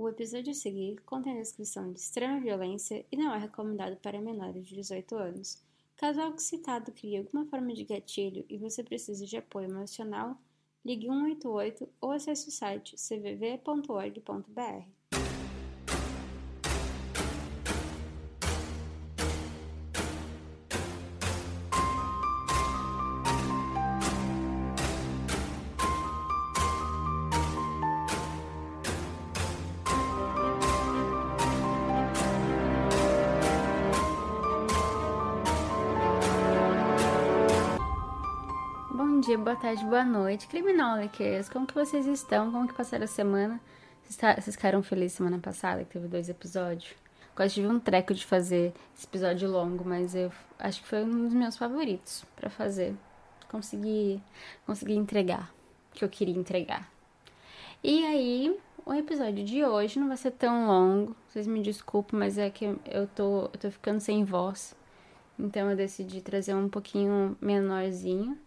O episódio a seguir contém descrição de extrema violência e não é recomendado para menores de 18 anos. Caso algo citado crie alguma forma de gatilho e você precise de apoio emocional, ligue 188 ou acesse o site cvv.org.br. boa tarde, boa noite, criminólicas! Como que vocês estão? Como que passaram a semana? Vocês, tá, ficaram felizes semana passada que teve dois episódios? Quase tive um treco de fazer esse episódio longo, mas eu acho que foi um dos meus favoritos para fazer. Consegui, consegui entregar o que eu queria entregar. E aí, o episódio de hoje não vai ser tão longo, vocês me desculpem, mas é que eu tô, eu tô ficando sem voz. Então eu decidi trazer um pouquinho menorzinho.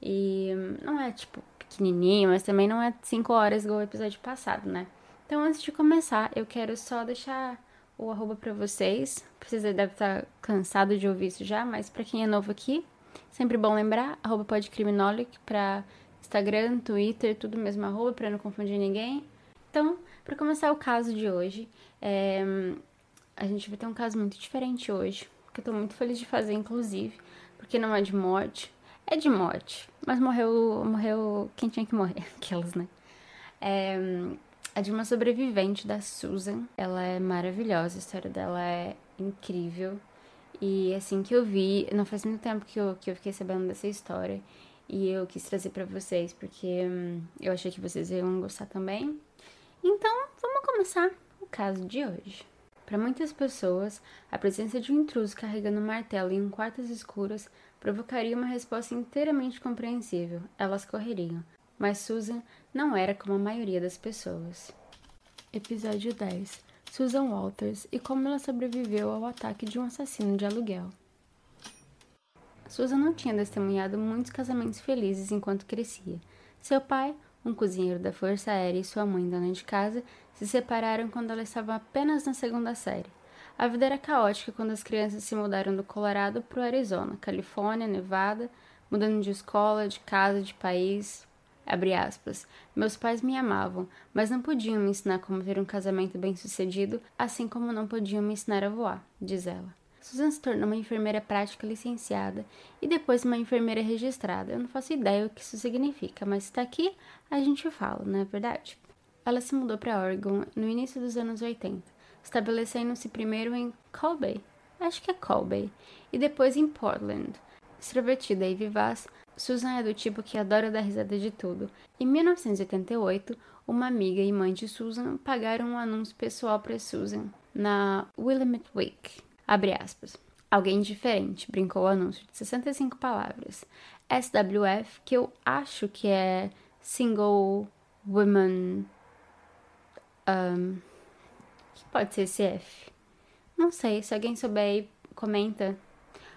E não é, tipo, pequenininho, mas também não é 5 horas igual o episódio passado, né? Então, antes de começar, eu quero só deixar o arroba pra vocês. Vocês devem estar cansados de ouvir isso já, mas pra quem é novo aqui, sempre bom lembrar, arroba podcriminolic pra Instagram, Twitter, tudo mesmo arroba, pra não confundir ninguém. Então, para começar o caso de hoje, é... a gente vai ter um caso muito diferente hoje, que eu tô muito feliz de fazer, inclusive, porque não é de morte, é de morte, mas morreu, morreu quem tinha que morrer, aquelas, né? É, é de uma sobrevivente da Susan. Ela é maravilhosa, a história dela é incrível. E assim que eu vi, não faz muito tempo que eu, que eu fiquei sabendo dessa história. E eu quis trazer para vocês, porque hum, eu achei que vocês iam gostar também. Então, vamos começar o caso de hoje. Para muitas pessoas, a presença de um intruso carregando um martelo em um quartos escuros provocaria uma resposta inteiramente compreensível. Elas correriam. Mas Susan não era como a maioria das pessoas. Episódio 10 Susan Walters e como ela sobreviveu ao ataque de um assassino de aluguel. Susan não tinha testemunhado muitos casamentos felizes enquanto crescia. Seu pai, um cozinheiro da Força Aérea, e sua mãe, dona de casa, se separaram quando ela estava apenas na segunda série. A vida era caótica quando as crianças se mudaram do Colorado para o Arizona, Califórnia, Nevada, mudando de escola, de casa, de país. Aspas, Meus pais me amavam, mas não podiam me ensinar como ter um casamento bem-sucedido, assim como não podiam me ensinar a voar, diz ela. Susan se tornou uma enfermeira prática licenciada e depois uma enfermeira registrada. Eu não faço ideia o que isso significa, mas está aqui, a gente fala, não é verdade? Ela se mudou para Oregon no início dos anos 80 estabelecendo-se primeiro em Colby, acho que é Colby, e depois em Portland. Extrovertida e vivaz, Susan é do tipo que adora dar risada de tudo. Em 1988, uma amiga e mãe de Susan pagaram um anúncio pessoal para Susan na Willamette Week. Abre aspas. Alguém diferente, brincou o anúncio de 65 palavras. SWF, que eu acho que é Single Women. Um, pode ser esse F? Não sei, se alguém souber aí, comenta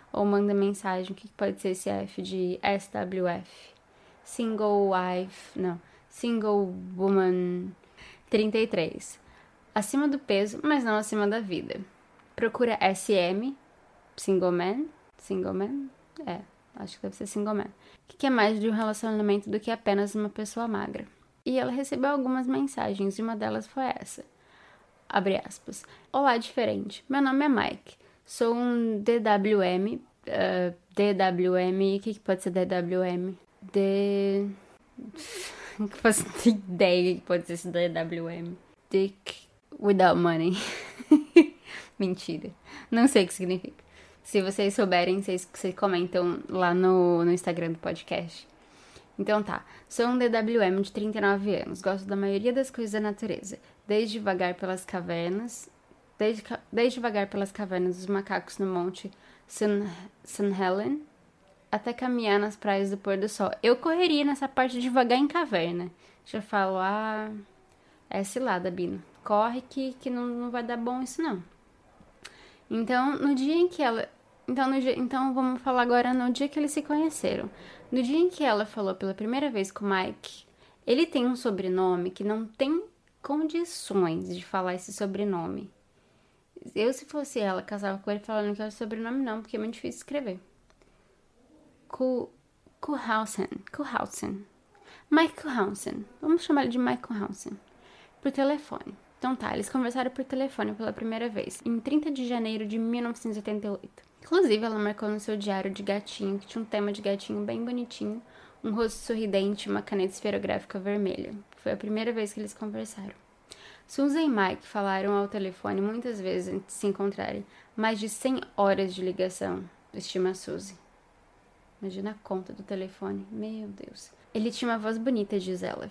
ou manda mensagem o que pode ser esse F de SWF. Single Wife, não, Single Woman 33. Acima do peso, mas não acima da vida. Procura SM, Single Man, Single Man, é, acho que deve ser Single Man, que quer mais de um relacionamento do que apenas uma pessoa magra. E ela recebeu algumas mensagens e uma delas foi essa. Abre aspas. Olá, diferente. Meu nome é Mike. Sou um DWM. Uh, DWM. O que, que pode ser DWM? D. Não faço ideia que pode ser esse DWM. Dick without money. Mentira. Não sei o que significa. Se vocês souberem, vocês, vocês comentam lá no, no Instagram do podcast. Então tá, sou um DWM de 39 anos, gosto da maioria das coisas da natureza, desde vagar pelas cavernas, desde, desde vagar pelas cavernas dos macacos no monte St. Helen, até caminhar nas praias do pôr do sol. Eu correria nessa parte de vagar em caverna. Já falo, ah, é cilada, Bino. Corre que, que não, não vai dar bom isso não. Então, no dia em que ela então, dia, então vamos falar agora no dia que eles se conheceram. No dia em que ela falou pela primeira vez com o Mike, ele tem um sobrenome que não tem condições de falar esse sobrenome. Eu, se fosse ela, casava com ele falando que era sobrenome, não, porque é muito difícil escrever. Kuhausen. Kuhausen. Mike Kuhausen. Vamos chamar ele de Mike Kuhausen. Por telefone. Então tá, eles conversaram por telefone pela primeira vez, em 30 de janeiro de 1988. Inclusive, ela marcou no seu diário de gatinho, que tinha um tema de gatinho bem bonitinho, um rosto sorridente e uma caneta esferográfica vermelha. Foi a primeira vez que eles conversaram. Susan e Mike falaram ao telefone muitas vezes antes de se encontrarem, mais de 100 horas de ligação, estima Suzy. Imagina a conta do telefone, meu Deus. Ele tinha uma voz bonita, diz ela.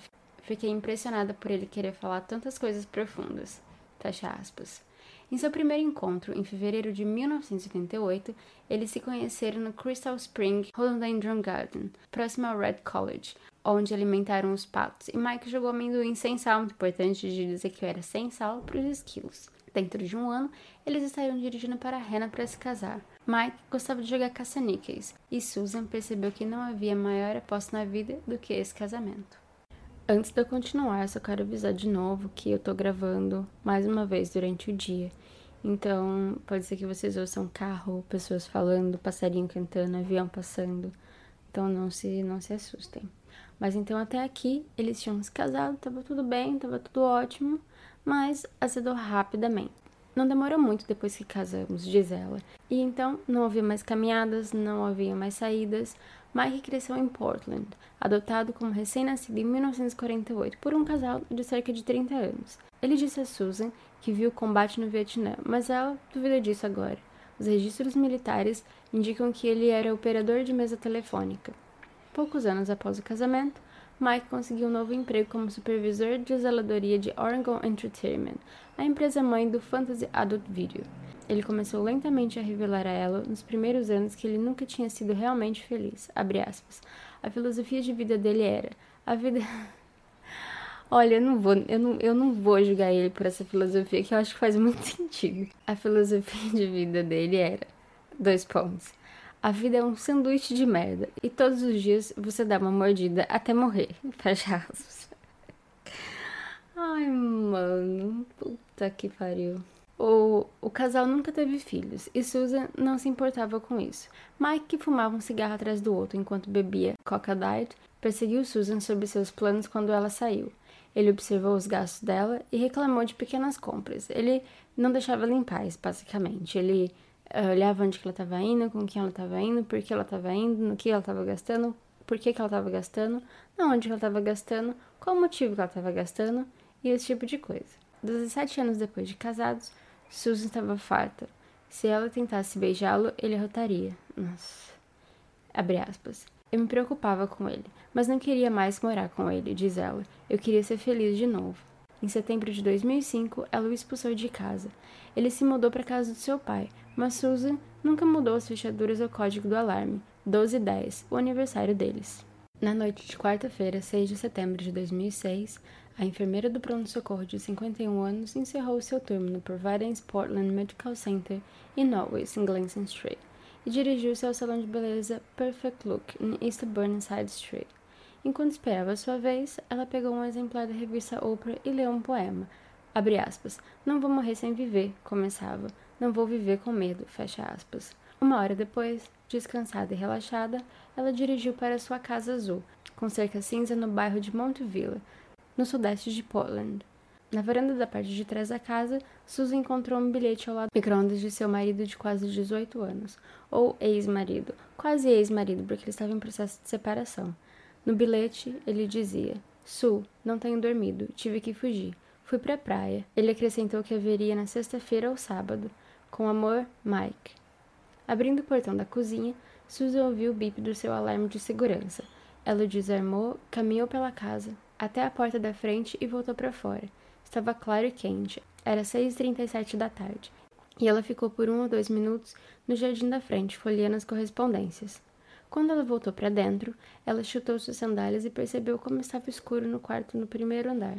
Fiquei impressionada por ele querer falar tantas coisas profundas. Fecha aspas. Em seu primeiro encontro, em fevereiro de 1978, eles se conheceram no Crystal Spring Rhododendron Garden, próximo ao Red College, onde alimentaram os patos, e Mike jogou amendoim sem sal, muito importante de dizer que era sem sal para os esquilos. Dentro de um ano, eles estariam dirigindo para Rena para se casar. Mike gostava de jogar caça-níqueis, e Susan percebeu que não havia maior aposta na vida do que esse casamento. Antes de eu continuar, só quero avisar de novo que eu tô gravando mais uma vez durante o dia. Então, pode ser que vocês ouçam carro, pessoas falando, passarinho cantando, avião passando. Então, não se, não se assustem. Mas então, até aqui, eles tinham se casado, tava tudo bem, tava tudo ótimo, mas azedou rapidamente. Não demorou muito depois que casamos, diz ela. E então não havia mais caminhadas, não havia mais saídas. Mike cresceu em Portland, adotado como recém-nascido em 1948 por um casal de cerca de 30 anos. Ele disse a Susan que viu o combate no Vietnã, mas ela duvida disso agora. Os registros militares indicam que ele era operador de mesa telefônica. Poucos anos após o casamento, Mike conseguiu um novo emprego como supervisor de zeladoria de Oregon Entertainment, a empresa mãe do Fantasy Adult Video. Ele começou lentamente a revelar a ela, nos primeiros anos, que ele nunca tinha sido realmente feliz. A filosofia de vida dele era: a vida. Olha, eu não vou, eu não, eu não vou julgar ele por essa filosofia, que eu acho que faz muito sentido. A filosofia de vida dele era: dois pontos. A vida é um sanduíche de merda e todos os dias você dá uma mordida até morrer. Fecha aspas. Ai, mano. Puta que pariu. O, o casal nunca teve filhos e Susan não se importava com isso. Mike, que fumava um cigarro atrás do outro enquanto bebia Coca Diet, perseguiu Susan sobre seus planos quando ela saiu. Ele observou os gastos dela e reclamou de pequenas compras. Ele não deixava ela em paz, basicamente. Ele eu olhava onde ela estava indo, com quem ela estava indo, por que ela estava indo, no que ela estava gastando, por que, que ela estava gastando, não onde ela estava gastando, qual o motivo que ela estava gastando e esse tipo de coisa. 17 anos depois de casados, Susan estava farta. Se ela tentasse beijá-lo, ele arrotaria. Nossa. Abre aspas. Eu me preocupava com ele, mas não queria mais morar com ele, diz ela. Eu queria ser feliz de novo. Em setembro de 2005, ela o expulsou de casa. Ele se mudou para casa do seu pai, mas Susan nunca mudou as fechaduras ou código do alarme, 1210, o aniversário deles. Na noite de quarta-feira, 6 de setembro de 2006, a enfermeira do pronto-socorro de 51 anos encerrou seu turno no Providence Portland Medical Center em Norwich, em Glenson Street, e dirigiu-se ao salão de beleza Perfect Look, em East Burnside Street. Enquanto esperava sua vez, ela pegou um exemplar da revista Oprah e leu um poema. Abre aspas. Não vou morrer sem viver, começava. Não vou viver com medo, fecha aspas. Uma hora depois, descansada e relaxada, ela dirigiu para sua casa azul, com cerca cinza no bairro de Montville, no sudeste de Portland. Na varanda da parte de trás da casa, Susan encontrou um bilhete ao lado do micro-ondas de seu marido de quase 18 anos, ou ex-marido, quase ex-marido, porque ele estava em processo de separação. No bilhete, ele dizia: Su, não tenho dormido, tive que fugir. Fui para a praia. Ele acrescentou que haveria na sexta-feira ou sábado. Com amor, Mike. Abrindo o portão da cozinha, Susan ouviu o bip do seu alarme de segurança. Ela desarmou, caminhou pela casa, até a porta da frente e voltou para fora. Estava claro e quente. Era 6h37 da tarde. E ela ficou por um ou dois minutos no jardim da frente, folheando as correspondências. Quando ela voltou para dentro, ela chutou suas sandálias e percebeu como estava escuro no quarto no primeiro andar.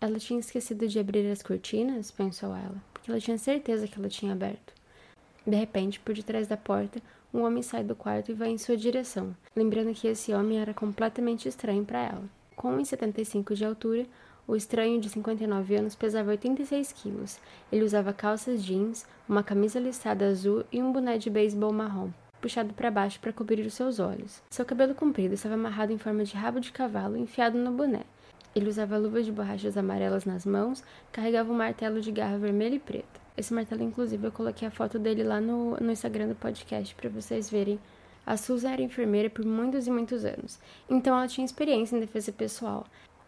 Ela tinha esquecido de abrir as cortinas, pensou ela que ela tinha certeza que ela tinha aberto. De repente, por detrás da porta, um homem sai do quarto e vai em sua direção, lembrando que esse homem era completamente estranho para ela. Com 1,75 de altura, O estranho, de 59 anos, pesava 86 quilos. Ele usava calças jeans, uma camisa listada azul e um boné de beisebol marrom, puxado para baixo para cobrir os seus olhos. Seu cabelo comprido estava amarrado em forma de rabo de cavalo enfiado no boné. Ele usava luvas de borrachas amarelas nas mãos, carregava um martelo de garra vermelha e preta. Esse martelo, inclusive, eu coloquei a foto dele lá no, no Instagram do podcast para vocês verem. A Susan era enfermeira por muitos e muitos anos, então ela tinha experiência em defesa pessoal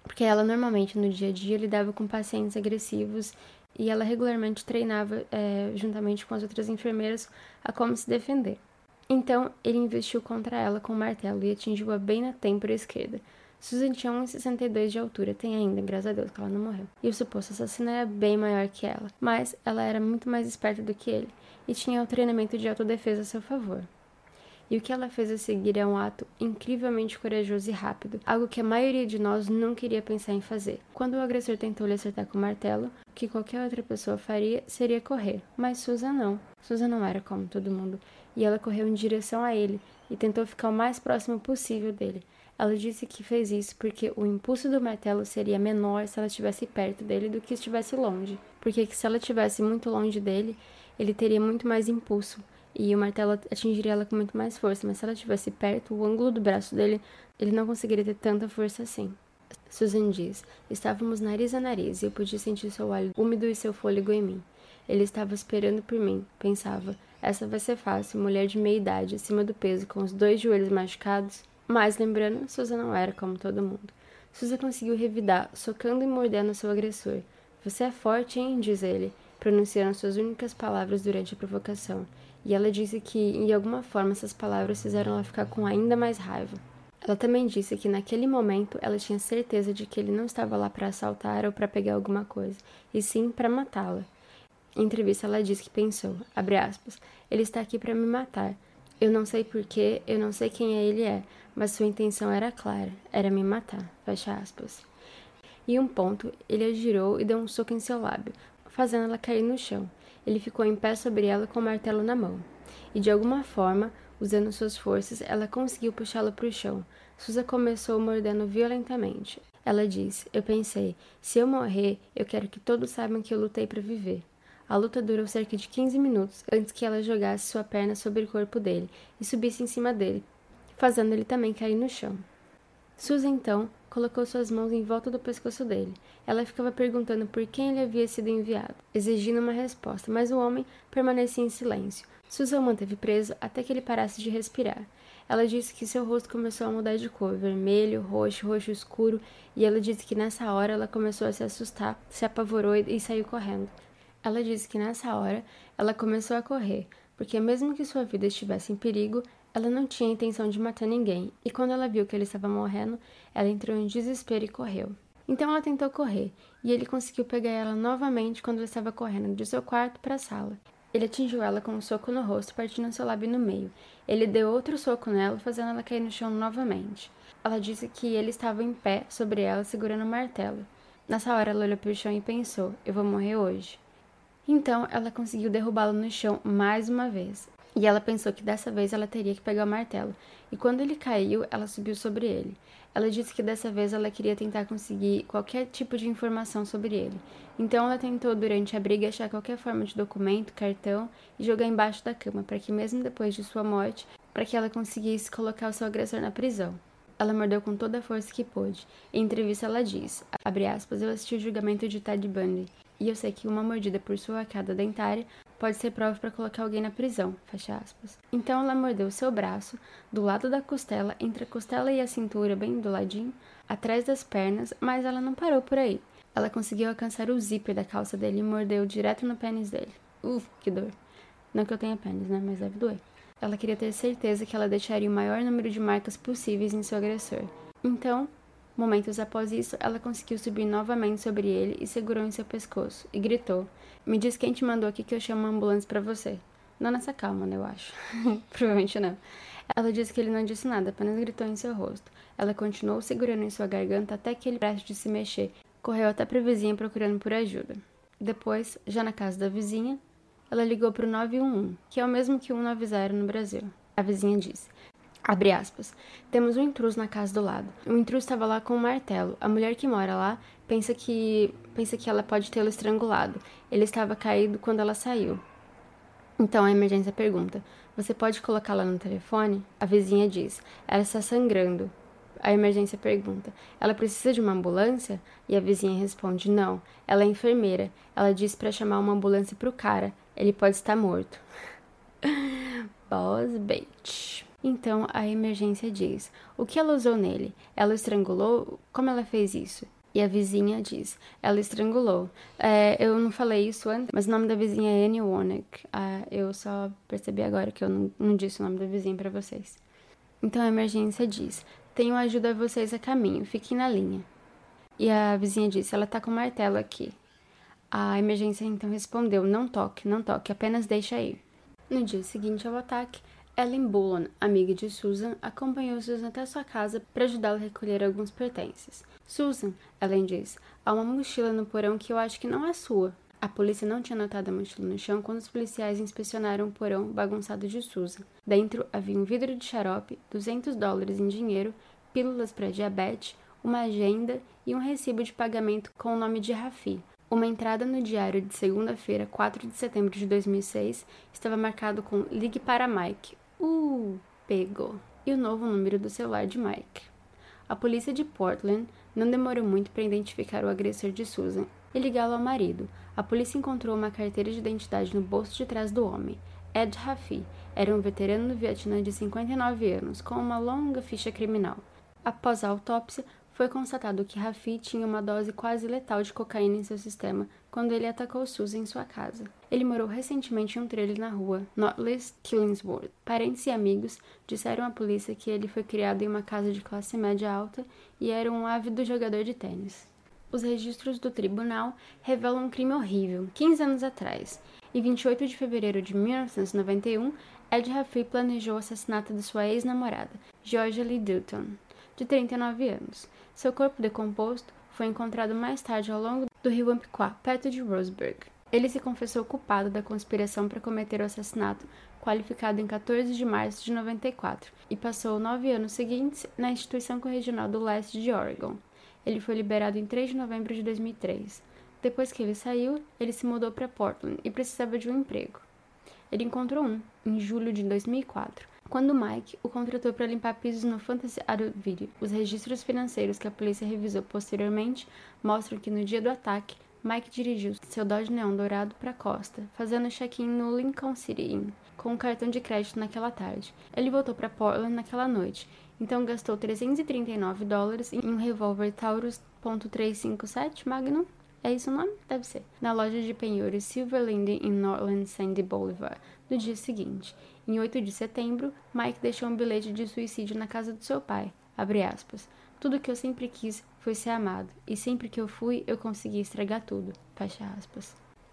porque ela normalmente no dia a dia lidava com pacientes agressivos e ela regularmente treinava, é, juntamente com as outras enfermeiras, a como se defender. Então, ele investiu contra ela com o um martelo e atingiu-a bem na têmpora esquerda. Susan tinha 1,62 de altura, tem ainda, graças a Deus que ela não morreu. E o suposto assassino era bem maior que ela, mas ela era muito mais esperta do que ele e tinha o treinamento de autodefesa a seu favor. E o que ela fez a seguir é um ato incrivelmente corajoso e rápido, algo que a maioria de nós não queria pensar em fazer. Quando o agressor tentou lhe acertar com o martelo, o que qualquer outra pessoa faria seria correr, mas Susan não. Susan não era como todo mundo, e ela correu em direção a ele e tentou ficar o mais próximo possível dele. Ela disse que fez isso porque o impulso do martelo seria menor se ela estivesse perto dele do que estivesse longe, porque se ela estivesse muito longe dele, ele teria muito mais impulso e o martelo atingiria ela com muito mais força, mas se ela estivesse perto, o ângulo do braço dele, ele não conseguiria ter tanta força assim. Susan diz: Estávamos nariz a nariz e eu podia sentir seu olho úmido e seu fôlego em mim. Ele estava esperando por mim, pensava. Essa vai ser fácil, mulher de meia idade, acima do peso, com os dois joelhos machucados. Mas, lembrando, Susan não era como todo mundo. Susan conseguiu revidar, socando e mordendo seu agressor. Você é forte, hein? diz ele, pronunciando suas únicas palavras durante a provocação. E ela disse que, de alguma forma, essas palavras fizeram ela ficar com ainda mais raiva. Ela também disse que naquele momento ela tinha certeza de que ele não estava lá para assaltar ou para pegar alguma coisa, e sim para matá-la. Em entrevista ela disse que pensou, aspas, ele está aqui para me matar. Eu não sei porquê, eu não sei quem ele é, mas sua intenção era clara, era me matar, fecha aspas. Em um ponto, ele a girou e deu um soco em seu lábio, fazendo ela cair no chão. Ele ficou em pé sobre ela com o martelo na mão, e de alguma forma, usando suas forças, ela conseguiu puxá-lo para o chão. Susa começou mordendo violentamente. Ela disse: Eu pensei, se eu morrer, eu quero que todos saibam que eu lutei para viver. A luta durou cerca de 15 minutos antes que ela jogasse sua perna sobre o corpo dele e subisse em cima dele, fazendo ele também cair no chão. Susan então colocou suas mãos em volta do pescoço dele. Ela ficava perguntando por quem ele havia sido enviado, exigindo uma resposta, mas o homem permanecia em silêncio. Susan manteve preso até que ele parasse de respirar. Ela disse que seu rosto começou a mudar de cor, vermelho, roxo, roxo escuro, e ela disse que nessa hora ela começou a se assustar, se apavorou e saiu correndo. Ela disse que nessa hora ela começou a correr, porque mesmo que sua vida estivesse em perigo, ela não tinha intenção de matar ninguém, e quando ela viu que ele estava morrendo, ela entrou em desespero e correu. Então ela tentou correr, e ele conseguiu pegar ela novamente quando ela estava correndo de seu quarto para a sala. Ele atingiu ela com um soco no rosto, partindo seu lábio no meio. Ele deu outro soco nela, fazendo ela cair no chão novamente. Ela disse que ele estava em pé sobre ela, segurando o um martelo. Nessa hora, ela olhou para o chão e pensou: Eu vou morrer hoje. Então, ela conseguiu derrubá-lo no chão mais uma vez. E ela pensou que dessa vez ela teria que pegar o martelo, e quando ele caiu, ela subiu sobre ele. Ela disse que dessa vez ela queria tentar conseguir qualquer tipo de informação sobre ele. Então ela tentou durante a briga achar qualquer forma de documento, cartão e jogar embaixo da cama para que mesmo depois de sua morte, para que ela conseguisse colocar o seu agressor na prisão. Ela mordeu com toda a força que pôde. Em entrevista ela diz, aspas, eu assisti o julgamento de Ted Bundy e eu sei que uma mordida por sua arcada dentária pode ser prova para colocar alguém na prisão, fecha aspas. Então ela mordeu seu braço, do lado da costela, entre a costela e a cintura, bem do ladinho, atrás das pernas, mas ela não parou por aí. Ela conseguiu alcançar o zíper da calça dele e mordeu direto no pênis dele. Uf, que dor. Não que eu tenha pênis, né? Mas deve doer. Ela queria ter certeza que ela deixaria o maior número de marcas possíveis em seu agressor. Então, Momentos após isso, ela conseguiu subir novamente sobre ele e segurou em seu pescoço, e gritou: Me diz quem te mandou aqui que eu chamo ambulância para você. Não nessa calma, né, eu acho. Provavelmente não. Ela disse que ele não disse nada, apenas gritou em seu rosto. Ela continuou segurando em sua garganta até que ele, prestes de se mexer, correu até para a vizinha procurando por ajuda. Depois, já na casa da vizinha, ela ligou para o 911, que é o mesmo que o 190 no Brasil. A vizinha disse: Abre aspas. Temos um intruso na casa do lado. O intruso estava lá com um martelo. A mulher que mora lá pensa que pensa que ela pode tê-lo estrangulado. Ele estava caído quando ela saiu. Então a emergência pergunta: Você pode colocá-la no telefone? A vizinha diz: Ela está sangrando. A emergência pergunta: Ela precisa de uma ambulância? E a vizinha responde: Não, ela é enfermeira. Ela disse para chamar uma ambulância para o cara. Ele pode estar morto. Boss bait. Então a emergência diz: O que ela usou nele? Ela estrangulou? Como ela fez isso? E a vizinha diz: Ela estrangulou. É, eu não falei isso antes, mas o nome da vizinha é Annie Wonek. Ah, eu só percebi agora que eu não, não disse o nome da vizinha para vocês. Então a emergência diz: Tenho ajuda a vocês a caminho, fiquem na linha. E a vizinha disse: Ela tá com o martelo aqui. A emergência então respondeu: Não toque, não toque, apenas deixa aí. No dia seguinte ao ataque, Ellen Bullen, amiga de Susan, acompanhou Susan até sua casa para ajudá-la a recolher alguns pertences. Susan, Ellen diz, há uma mochila no porão que eu acho que não é sua. A polícia não tinha notado a mochila no chão quando os policiais inspecionaram o porão bagunçado de Susan. Dentro havia um vidro de xarope, 200 dólares em dinheiro, pílulas para diabetes, uma agenda e um recibo de pagamento com o nome de Rafi. Uma entrada no diário de segunda-feira, 4 de setembro de 2006, estava marcado com Ligue para Mike. Uh, pegou. E o novo número do celular de Mike. A polícia de Portland não demorou muito para identificar o agressor de Susan e ligá-lo ao marido. A polícia encontrou uma carteira de identidade no bolso de trás do homem. Ed Rafi era um veterano do Vietnã de 59 anos, com uma longa ficha criminal. Após a autópsia, foi constatado que Rafi tinha uma dose quase letal de cocaína em seu sistema quando ele atacou Susan em sua casa. Ele morou recentemente em um trailer na rua Northwest Killingsworth. Parentes e amigos disseram à polícia que ele foi criado em uma casa de classe média alta e era um ávido jogador de tênis. Os registros do tribunal revelam um crime horrível, 15 anos atrás. Em 28 de fevereiro de 1991, Ed Rafi planejou o assassinato de sua ex-namorada, Georgia Lee Dutton, de 39 anos. Seu corpo decomposto foi encontrado mais tarde ao longo do rio Umpqua, perto de Roseburg. Ele se confessou culpado da conspiração para cometer o assassinato, qualificado em 14 de março de 94, e passou nove anos seguintes na instituição corregional do leste de Oregon. Ele foi liberado em 3 de novembro de 2003. Depois que ele saiu, ele se mudou para Portland e precisava de um emprego. Ele encontrou um, em julho de 2004, quando Mike o contratou para limpar pisos no Fantasy Video, os registros financeiros que a polícia revisou posteriormente mostram que no dia do ataque, Mike dirigiu seu Dodge Neon dourado para a costa, fazendo check-in no Lincoln City Inn, com um cartão de crédito naquela tarde. Ele voltou para Portland naquela noite, então gastou 339 dólares em um revólver Taurus .357 Magnum é isso o nome? Deve ser. Na loja de penhores Silverland em Northland Sandy Boulevard, no dia seguinte. Em 8 de setembro, Mike deixou um bilhete de suicídio na casa do seu pai. Aspas, tudo que eu sempre quis foi ser amado, e sempre que eu fui, eu consegui estragar tudo.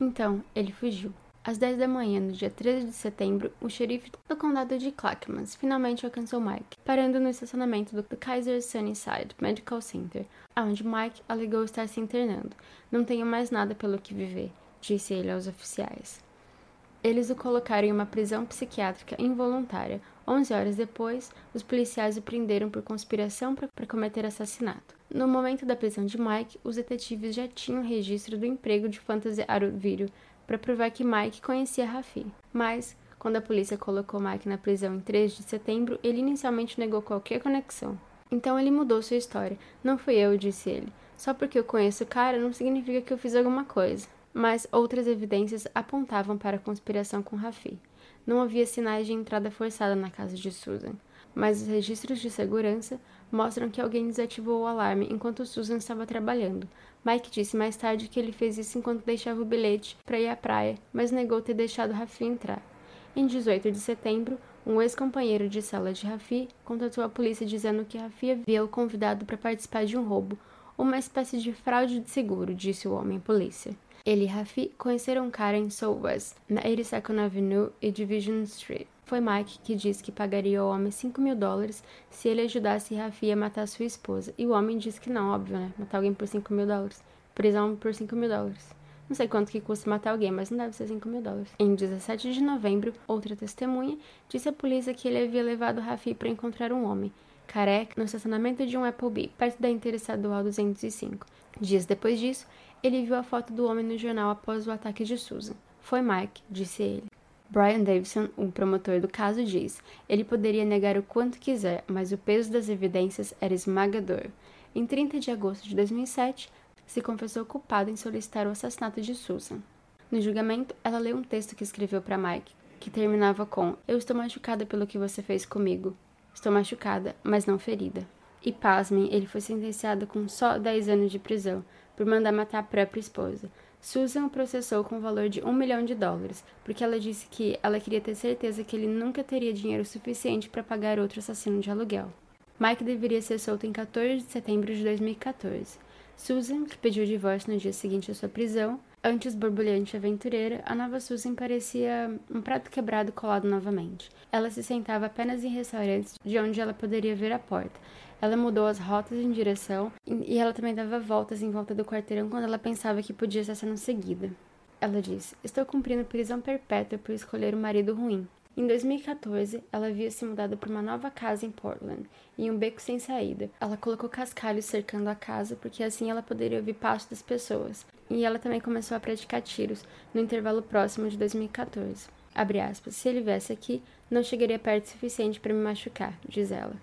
Então, ele fugiu. Às 10 da manhã, no dia 13 de setembro, o xerife do condado de Clackamas finalmente alcançou Mike, parando no estacionamento do Kaiser Sunnyside Medical Center, onde Mike alegou estar se internando. Não tenho mais nada pelo que viver, disse ele aos oficiais. Eles o colocaram em uma prisão psiquiátrica involuntária. Onze horas depois, os policiais o prenderam por conspiração para cometer assassinato. No momento da prisão de Mike, os detetives já tinham registro do emprego de Fantasy Aruvírio para provar que Mike conhecia Rafi. Mas, quando a polícia colocou Mike na prisão em 3 de setembro, ele inicialmente negou qualquer conexão. Então ele mudou sua história. Não fui eu, disse ele. Só porque eu conheço o cara não significa que eu fiz alguma coisa. Mas outras evidências apontavam para a conspiração com Rafi. Não havia sinais de entrada forçada na casa de Susan, mas os registros de segurança mostram que alguém desativou o alarme enquanto Susan estava trabalhando, Mike disse mais tarde que ele fez isso enquanto deixava o bilhete para ir à praia, mas negou ter deixado Rafi entrar. Em 18 de setembro, um ex-companheiro de sala de Rafi contatou a polícia dizendo que Rafi havia o convidado para participar de um roubo, uma espécie de fraude de seguro, disse o homem à polícia. Ele e Rafi conheceram um cara em Soul West, na 82nd Avenue e Division Street. Foi Mike que disse que pagaria ao homem 5 mil dólares se ele ajudasse Rafi a matar sua esposa. E o homem disse que não, óbvio, né? Matar alguém por 5 mil dólares. Prisão por 5 mil dólares. Não sei quanto que custa matar alguém, mas não deve ser 5 mil dólares. Em 17 de novembro, outra testemunha disse à polícia que ele havia levado Rafi para encontrar um homem. careca, no estacionamento de um Applebee, perto da Interestadual 205. Dias depois disso, ele viu a foto do homem no jornal após o ataque de Susan. Foi Mike, disse ele. Brian Davidson, o promotor do caso, diz: ele poderia negar o quanto quiser, mas o peso das evidências era esmagador. Em 30 de agosto de 2007, se confessou culpado em solicitar o assassinato de Susan. No julgamento, ela leu um texto que escreveu para Mike, que terminava com: Eu estou machucada pelo que você fez comigo. Estou machucada, mas não ferida. E pasmem, ele foi sentenciado com só 10 anos de prisão por mandar matar a própria esposa. Susan o processou com o valor de um milhão de dólares, porque ela disse que ela queria ter certeza que ele nunca teria dinheiro suficiente para pagar outro assassino de aluguel. Mike deveria ser solto em 14 de setembro de 2014. Susan, que pediu o divórcio no dia seguinte à sua prisão, antes borbulhante e aventureira, a nova Susan parecia um prato quebrado colado novamente. Ela se sentava apenas em restaurantes de onde ela poderia ver a porta, ela mudou as rotas em direção e ela também dava voltas em volta do quarteirão quando ela pensava que podia estar sendo seguida. Ela disse: Estou cumprindo prisão perpétua por escolher um marido ruim. Em 2014, ela havia se mudado para uma nova casa em Portland, em um beco sem saída. Ela colocou cascalhos cercando a casa, porque assim ela poderia ouvir passos das pessoas. E ela também começou a praticar tiros, no intervalo próximo de 2014. Abre aspas, se ele viesse aqui, não chegaria perto o suficiente para me machucar, diz ela.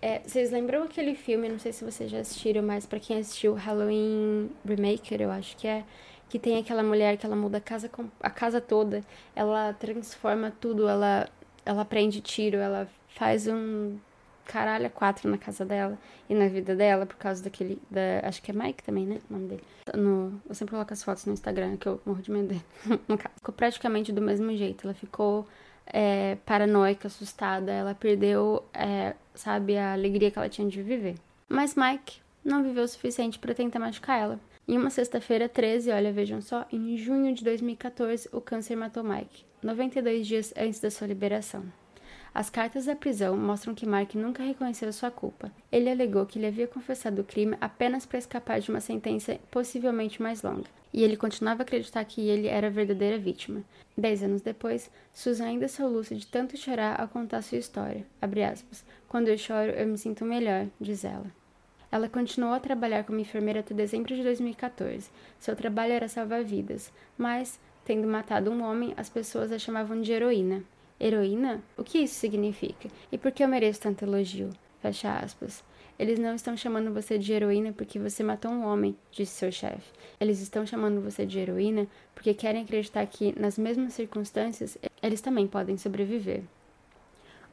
É, vocês lembram aquele filme, não sei se vocês já assistiram, mas para quem assistiu Halloween Remaker, eu acho que é, que tem aquela mulher que ela muda a casa, a casa toda, ela transforma tudo, ela, ela prende tiro, ela faz um caralho a quatro na casa dela e na vida dela por causa daquele, da, acho que é Mike também, né, o nome dele. No, eu sempre coloco as fotos no Instagram, que eu morro de medo dele. Ficou praticamente do mesmo jeito, ela ficou é, paranoica, assustada, ela perdeu, é, sabe, a alegria que ela tinha de viver. Mas Mike não viveu o suficiente para tentar machucar ela. Em uma sexta-feira 13, olha, vejam só, em junho de 2014, o câncer matou Mike, 92 dias antes da sua liberação. As cartas da prisão mostram que Mark nunca reconheceu sua culpa. Ele alegou que ele havia confessado o crime apenas para escapar de uma sentença possivelmente mais longa. E ele continuava a acreditar que ele era a verdadeira vítima. Dez anos depois, Susan ainda soluça de tanto chorar ao contar sua história. Aspas, Quando eu choro, eu me sinto melhor, diz ela. Ela continuou a trabalhar como enfermeira até dezembro de 2014. Seu trabalho era salvar vidas, mas, tendo matado um homem, as pessoas a chamavam de heroína. Heroína? O que isso significa? E por que eu mereço tanto elogio? Fecha aspas. Eles não estão chamando você de heroína porque você matou um homem, disse seu chefe. Eles estão chamando você de heroína porque querem acreditar que, nas mesmas circunstâncias, eles também podem sobreviver.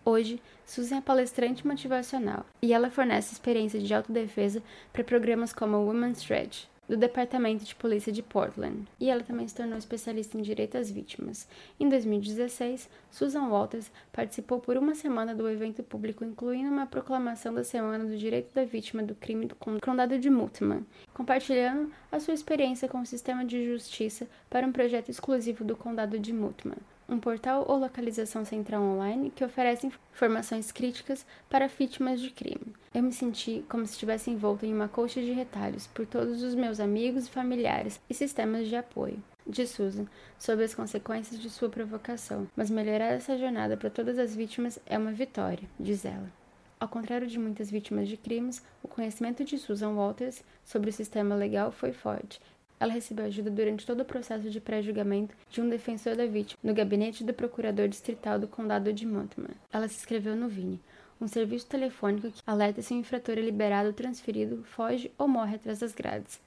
Hoje, Susan é palestrante motivacional e ela fornece experiência de autodefesa para programas como o Women's Stretch, do Departamento de Polícia de Portland, e ela também se tornou especialista em direito às vítimas. Em 2016, Susan Walters participou por uma semana do evento público, incluindo uma proclamação da Semana do Direito da Vítima do Crime do Condado de Multnomah, compartilhando a sua experiência com o sistema de justiça para um projeto exclusivo do Condado de Multnomah um portal ou localização central online que oferece informações críticas para vítimas de crime. Eu me senti como se estivesse envolto em uma colcha de retalhos por todos os meus amigos e familiares e sistemas de apoio. De Susan, sobre as consequências de sua provocação, mas melhorar essa jornada para todas as vítimas é uma vitória, diz ela. Ao contrário de muitas vítimas de crimes, o conhecimento de Susan Walters sobre o sistema legal foi forte ela recebeu ajuda durante todo o processo de pré-julgamento de um defensor da vítima no gabinete do procurador distrital do condado de Montgomery. Ela se inscreveu no Vini, um serviço telefônico que alerta se um infrator é liberado, transferido, foge ou morre atrás das grades.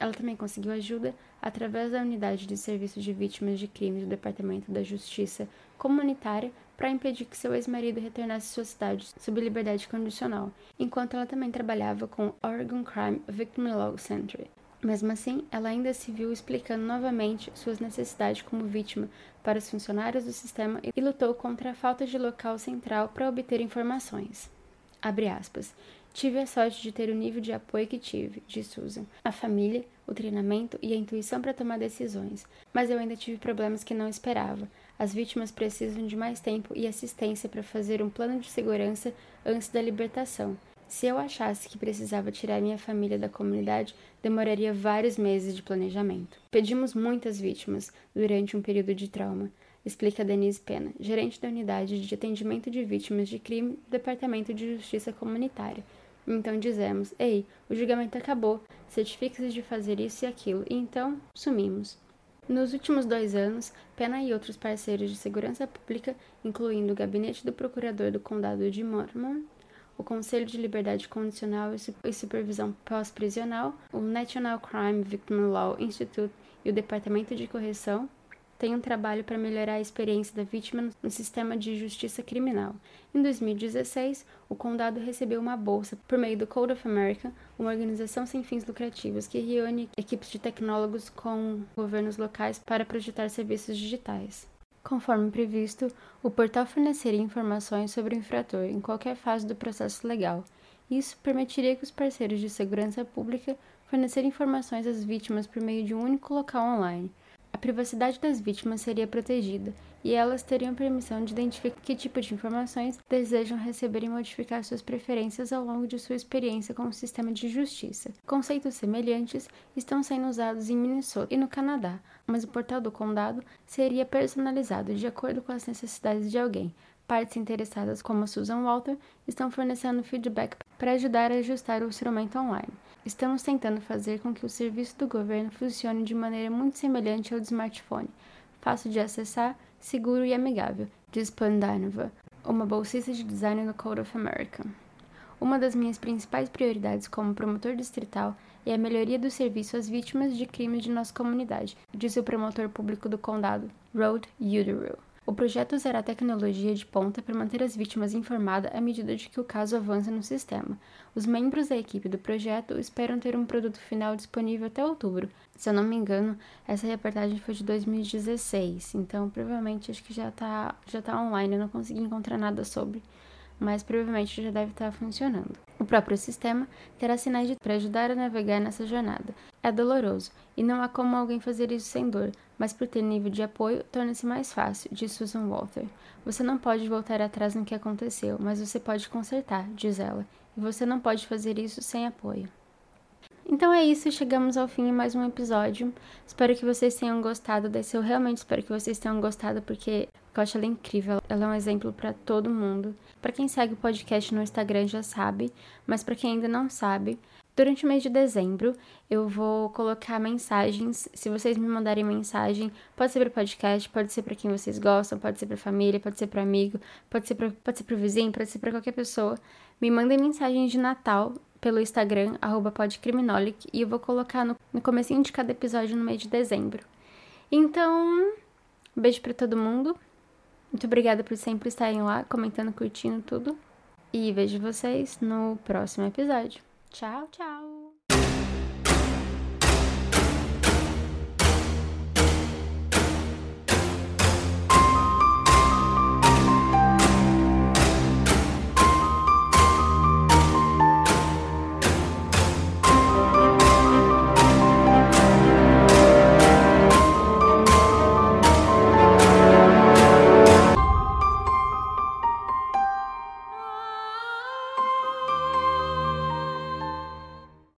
Ela também conseguiu ajuda através da unidade de serviço de vítimas de crimes do Departamento da Justiça Comunitária para impedir que seu ex-marido retornasse à sua cidade sob liberdade condicional, enquanto ela também trabalhava com Oregon Crime Victim Law Center, mesmo assim, ela ainda se viu explicando novamente suas necessidades como vítima para os funcionários do sistema e lutou contra a falta de local central para obter informações. Aspas. Tive a sorte de ter o nível de apoio que tive, disse Susan. A família, o treinamento e a intuição para tomar decisões. Mas eu ainda tive problemas que não esperava. As vítimas precisam de mais tempo e assistência para fazer um plano de segurança antes da libertação. Se eu achasse que precisava tirar minha família da comunidade, demoraria vários meses de planejamento. Pedimos muitas vítimas durante um período de trauma. explica Denise Pena, gerente da unidade de atendimento de vítimas de crime do Departamento de Justiça Comunitária. Então dizemos: Ei, o julgamento acabou, certifique-se de fazer isso e aquilo, e então sumimos. Nos últimos dois anos, Pena e outros parceiros de segurança pública, incluindo o gabinete do procurador do condado de Mormon, o Conselho de Liberdade Condicional e Supervisão Pós-Prisional, o National Crime Victim Law Institute e o Departamento de Correção tem um trabalho para melhorar a experiência da vítima no sistema de justiça criminal. Em 2016, o condado recebeu uma bolsa por meio do Code of America, uma organização sem fins lucrativos que reúne equipes de tecnólogos com governos locais para projetar serviços digitais. Conforme previsto, o portal forneceria informações sobre o infrator em qualquer fase do processo legal. Isso permitiria que os parceiros de segurança pública fornecerem informações às vítimas por meio de um único local online, a privacidade das vítimas seria protegida e elas teriam permissão de identificar que tipo de informações desejam receber e modificar suas preferências ao longo de sua experiência com o sistema de justiça. Conceitos semelhantes estão sendo usados em Minnesota e no Canadá, mas o portal do condado seria personalizado de acordo com as necessidades de alguém, Partes interessadas, como a Susan Walter, estão fornecendo feedback para ajudar a ajustar o instrumento online. Estamos tentando fazer com que o serviço do governo funcione de maneira muito semelhante ao do smartphone, fácil de acessar, seguro e amigável, diz Pandanova, uma bolsista de design no Code of America. Uma das minhas principais prioridades como promotor distrital é a melhoria do serviço às vítimas de crimes de nossa comunidade, disse o promotor público do condado, Rod Uderell. O projeto usará tecnologia de ponta para manter as vítimas informadas à medida de que o caso avança no sistema. Os membros da equipe do projeto esperam ter um produto final disponível até outubro. Se eu não me engano, essa reportagem foi de 2016, então provavelmente acho que já está já tá online, eu não consegui encontrar nada sobre mas provavelmente já deve estar funcionando. O próprio sistema terá sinais para ajudar a navegar nessa jornada. É doloroso, e não há como alguém fazer isso sem dor, mas por ter nível de apoio, torna-se mais fácil, diz Susan Walter. Você não pode voltar atrás no que aconteceu, mas você pode consertar, diz ela, e você não pode fazer isso sem apoio. Então é isso, chegamos ao fim de mais um episódio. Espero que vocês tenham gostado desse. Eu realmente espero que vocês tenham gostado, porque eu acho ela incrível. Ela é um exemplo para todo mundo. Para quem segue o podcast no Instagram já sabe, mas para quem ainda não sabe, durante o mês de dezembro eu vou colocar mensagens. Se vocês me mandarem mensagem, pode ser para podcast, pode ser para quem vocês gostam, pode ser para família, pode ser para amigo, pode ser para pode ser para vizinho, pode ser para qualquer pessoa. Me mandem mensagens de Natal pelo Instagram, podcriminolic, e eu vou colocar no, no comecinho de cada episódio no mês de dezembro. Então, beijo para todo mundo. Muito obrigada por sempre estarem lá, comentando, curtindo tudo. E vejo vocês no próximo episódio. Tchau, tchau!